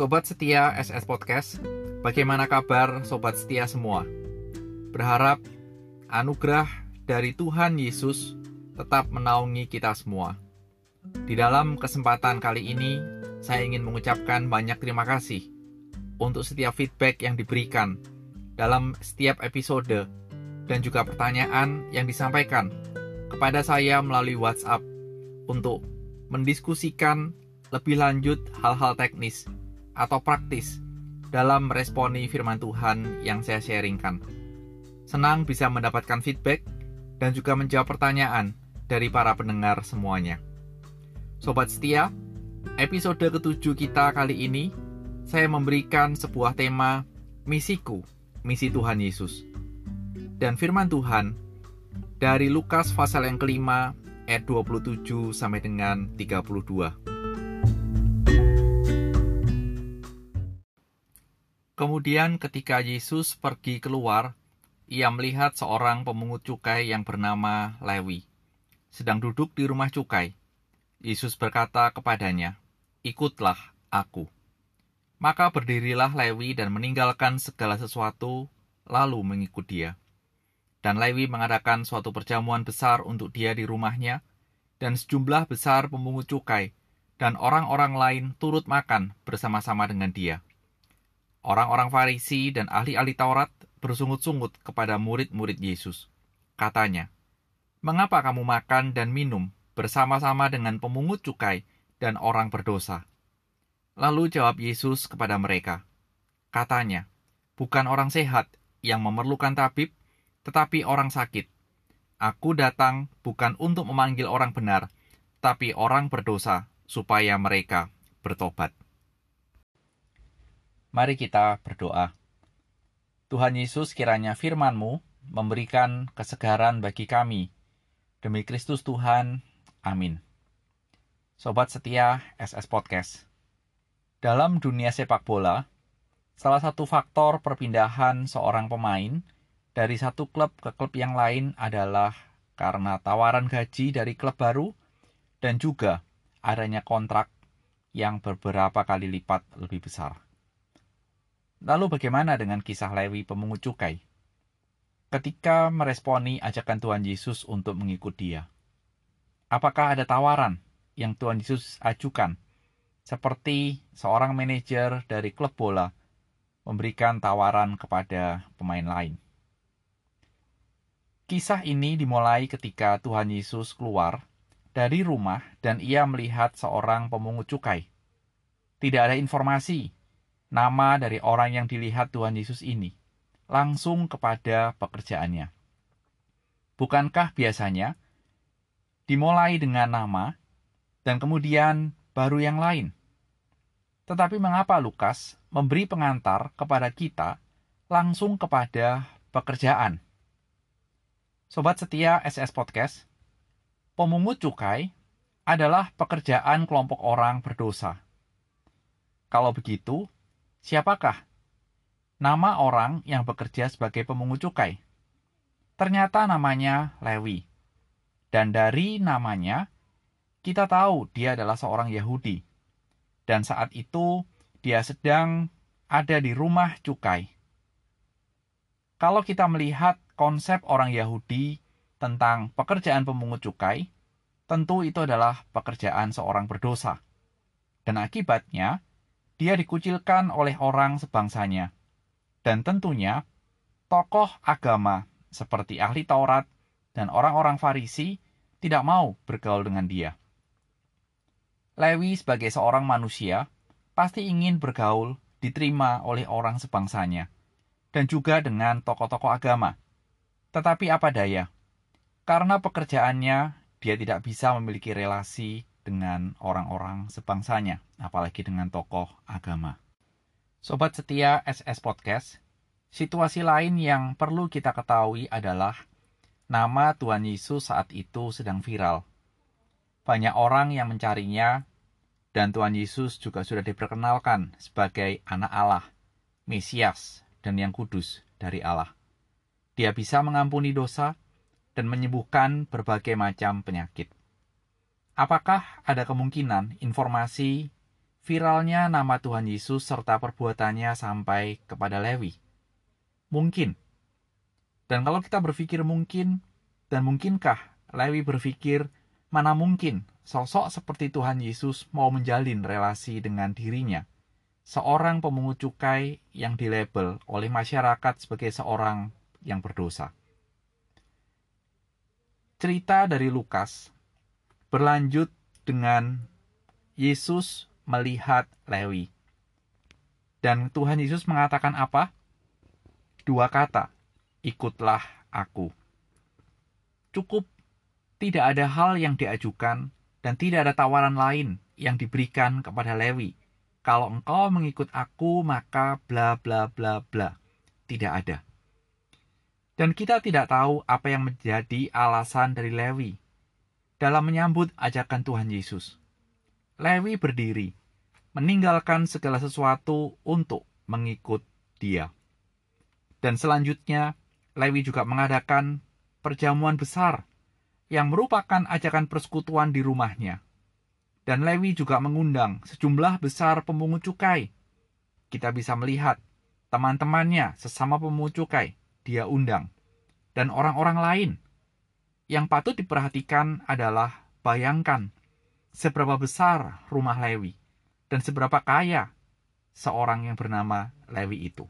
Sobat setia SS Podcast, bagaimana kabar sobat setia semua? Berharap anugerah dari Tuhan Yesus tetap menaungi kita semua. Di dalam kesempatan kali ini, saya ingin mengucapkan banyak terima kasih untuk setiap feedback yang diberikan dalam setiap episode dan juga pertanyaan yang disampaikan kepada saya melalui WhatsApp untuk mendiskusikan lebih lanjut hal-hal teknis atau praktis dalam meresponi firman Tuhan yang saya sharingkan. Senang bisa mendapatkan feedback dan juga menjawab pertanyaan dari para pendengar semuanya. Sobat setia, episode ketujuh kita kali ini saya memberikan sebuah tema misiku, misi Tuhan Yesus. Dan firman Tuhan dari Lukas pasal yang kelima ayat 27 sampai dengan 32. Kemudian ketika Yesus pergi keluar, ia melihat seorang pemungut cukai yang bernama Lewi, sedang duduk di rumah cukai. Yesus berkata kepadanya, "Ikutlah aku." Maka berdirilah Lewi dan meninggalkan segala sesuatu, lalu mengikut dia. Dan Lewi mengadakan suatu perjamuan besar untuk dia di rumahnya, dan sejumlah besar pemungut cukai, dan orang-orang lain turut makan bersama-sama dengan dia. Orang-orang Farisi dan ahli-ahli Taurat bersungut-sungut kepada murid-murid Yesus. Katanya, Mengapa kamu makan dan minum bersama-sama dengan pemungut cukai dan orang berdosa? Lalu jawab Yesus kepada mereka, Katanya, bukan orang sehat yang memerlukan tabib, tetapi orang sakit. Aku datang bukan untuk memanggil orang benar, tapi orang berdosa, supaya mereka bertobat. Mari kita berdoa. Tuhan Yesus kiranya firman-Mu memberikan kesegaran bagi kami. Demi Kristus Tuhan, amin. Sobat setia SS Podcast. Dalam dunia sepak bola, salah satu faktor perpindahan seorang pemain – dari satu klub ke klub yang lain adalah karena tawaran gaji dari klub baru dan juga adanya kontrak yang beberapa kali lipat lebih besar. Lalu bagaimana dengan kisah Lewi pemungut cukai? Ketika meresponi ajakan Tuhan Yesus untuk mengikut dia. Apakah ada tawaran yang Tuhan Yesus ajukan? Seperti seorang manajer dari klub bola memberikan tawaran kepada pemain lain. Kisah ini dimulai ketika Tuhan Yesus keluar dari rumah dan ia melihat seorang pemungut cukai. Tidak ada informasi nama dari orang yang dilihat Tuhan Yesus ini, langsung kepada pekerjaannya. Bukankah biasanya dimulai dengan nama dan kemudian baru yang lain? Tetapi mengapa Lukas memberi pengantar kepada kita langsung kepada pekerjaan? Sobat setia SS Podcast, pemungut cukai adalah pekerjaan kelompok orang berdosa. Kalau begitu, siapakah nama orang yang bekerja sebagai pemungut cukai? Ternyata namanya Lewi. Dan dari namanya, kita tahu dia adalah seorang Yahudi. Dan saat itu, dia sedang ada di rumah cukai. Kalau kita melihat konsep orang Yahudi tentang pekerjaan pemungut cukai, tentu itu adalah pekerjaan seorang berdosa. Dan akibatnya, dia dikucilkan oleh orang sebangsanya. Dan tentunya, tokoh agama seperti ahli Taurat dan orang-orang Farisi tidak mau bergaul dengan dia. Lewi sebagai seorang manusia pasti ingin bergaul diterima oleh orang sebangsanya dan juga dengan tokoh-tokoh agama. Tetapi apa daya? Karena pekerjaannya, dia tidak bisa memiliki relasi dengan orang-orang sebangsanya, apalagi dengan tokoh agama. Sobat setia SS Podcast, situasi lain yang perlu kita ketahui adalah nama Tuhan Yesus saat itu sedang viral. Banyak orang yang mencarinya, dan Tuhan Yesus juga sudah diperkenalkan sebagai anak Allah, Mesias, dan yang kudus dari Allah. Dia bisa mengampuni dosa dan menyembuhkan berbagai macam penyakit. Apakah ada kemungkinan informasi viralnya nama Tuhan Yesus serta perbuatannya sampai kepada Lewi? Mungkin. Dan kalau kita berpikir mungkin, dan mungkinkah Lewi berpikir mana mungkin sosok seperti Tuhan Yesus mau menjalin relasi dengan dirinya, seorang pemungut cukai yang dilabel oleh masyarakat sebagai seorang yang berdosa. Cerita dari Lukas berlanjut dengan Yesus melihat Lewi. Dan Tuhan Yesus mengatakan apa? Dua kata, ikutlah aku. Cukup tidak ada hal yang diajukan dan tidak ada tawaran lain yang diberikan kepada Lewi. Kalau engkau mengikut aku, maka bla bla bla bla. Tidak ada. Dan kita tidak tahu apa yang menjadi alasan dari Lewi dalam menyambut ajakan Tuhan Yesus. Lewi berdiri, meninggalkan segala sesuatu untuk mengikut dia. Dan selanjutnya, Lewi juga mengadakan perjamuan besar yang merupakan ajakan persekutuan di rumahnya. Dan Lewi juga mengundang sejumlah besar pemungut cukai. Kita bisa melihat teman-temannya sesama pemungut cukai dia undang. Dan orang-orang lain yang patut diperhatikan adalah bayangkan seberapa besar rumah Lewi dan seberapa kaya seorang yang bernama Lewi itu.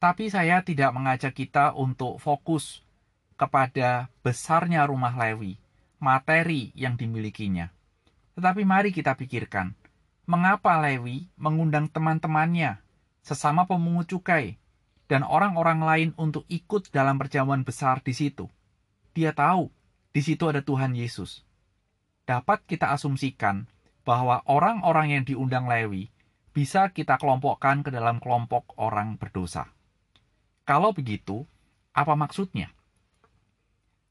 Tapi saya tidak mengajak kita untuk fokus kepada besarnya rumah Lewi, materi yang dimilikinya. Tetapi mari kita pikirkan, mengapa Lewi mengundang teman-temannya, sesama pemungut cukai, dan orang-orang lain untuk ikut dalam perjamuan besar di situ. Dia tahu di situ ada Tuhan Yesus. Dapat kita asumsikan bahwa orang-orang yang diundang Lewi bisa kita kelompokkan ke dalam kelompok orang berdosa. Kalau begitu, apa maksudnya?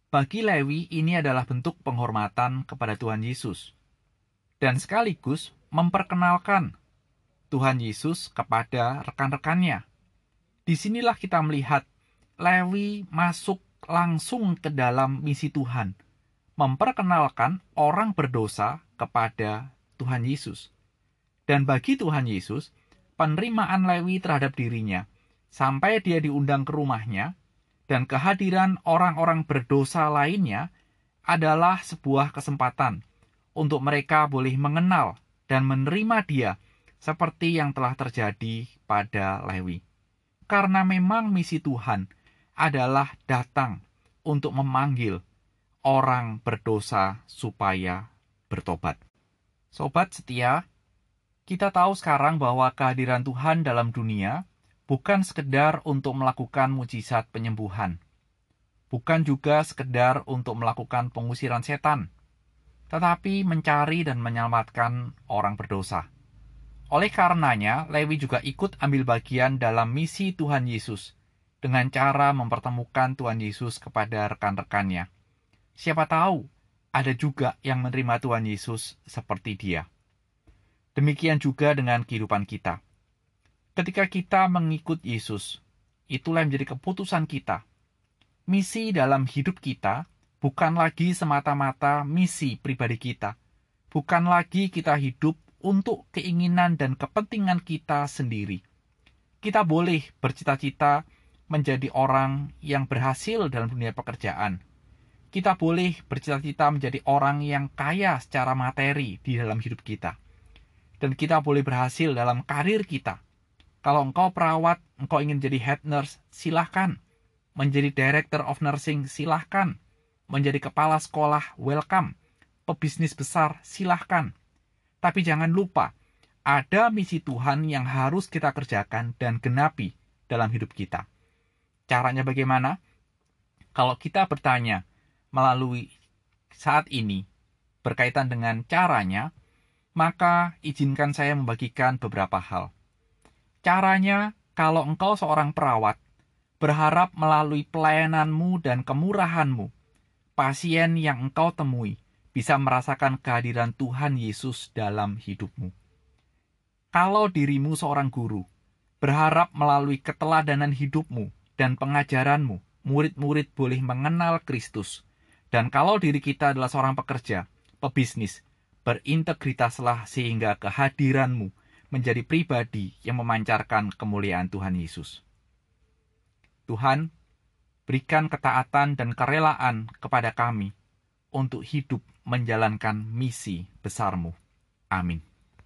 Bagi Lewi, ini adalah bentuk penghormatan kepada Tuhan Yesus, dan sekaligus memperkenalkan Tuhan Yesus kepada rekan-rekannya Di sinilah kita melihat Lewi masuk langsung ke dalam misi Tuhan, memperkenalkan orang berdosa kepada Tuhan Yesus. Dan bagi Tuhan Yesus, penerimaan Lewi terhadap dirinya sampai dia diundang ke rumahnya dan kehadiran orang-orang berdosa lainnya adalah sebuah kesempatan untuk mereka boleh mengenal dan menerima dia seperti yang telah terjadi pada Lewi karena memang misi Tuhan adalah datang untuk memanggil orang berdosa supaya bertobat. Sobat setia, kita tahu sekarang bahwa kehadiran Tuhan dalam dunia bukan sekedar untuk melakukan mujizat penyembuhan, bukan juga sekedar untuk melakukan pengusiran setan, tetapi mencari dan menyelamatkan orang berdosa. Oleh karenanya, Lewi juga ikut ambil bagian dalam misi Tuhan Yesus dengan cara mempertemukan Tuhan Yesus kepada rekan-rekannya. Siapa tahu ada juga yang menerima Tuhan Yesus seperti dia. Demikian juga dengan kehidupan kita. Ketika kita mengikut Yesus, itulah yang menjadi keputusan kita. Misi dalam hidup kita bukan lagi semata-mata misi pribadi kita. Bukan lagi kita hidup untuk keinginan dan kepentingan kita sendiri. Kita boleh bercita-cita menjadi orang yang berhasil dalam dunia pekerjaan. Kita boleh bercita-cita menjadi orang yang kaya secara materi di dalam hidup kita. Dan kita boleh berhasil dalam karir kita. Kalau engkau perawat, engkau ingin jadi head nurse, silahkan. Menjadi director of nursing, silahkan. Menjadi kepala sekolah, welcome. Pebisnis besar, silahkan tapi jangan lupa, ada misi Tuhan yang harus kita kerjakan dan genapi dalam hidup kita. Caranya bagaimana? Kalau kita bertanya melalui saat ini berkaitan dengan caranya, maka izinkan saya membagikan beberapa hal. Caranya, kalau engkau seorang perawat, berharap melalui pelayananmu dan kemurahanmu, pasien yang engkau temui bisa merasakan kehadiran Tuhan Yesus dalam hidupmu. Kalau dirimu seorang guru, berharap melalui keteladanan hidupmu dan pengajaranmu, murid-murid boleh mengenal Kristus. Dan kalau diri kita adalah seorang pekerja, pebisnis, Berintegritaslah sehingga kehadiranmu menjadi pribadi yang memancarkan kemuliaan Tuhan Yesus. Tuhan, berikan ketaatan dan kerelaan kepada kami untuk hidup menjalankan misi besarmu. Amin.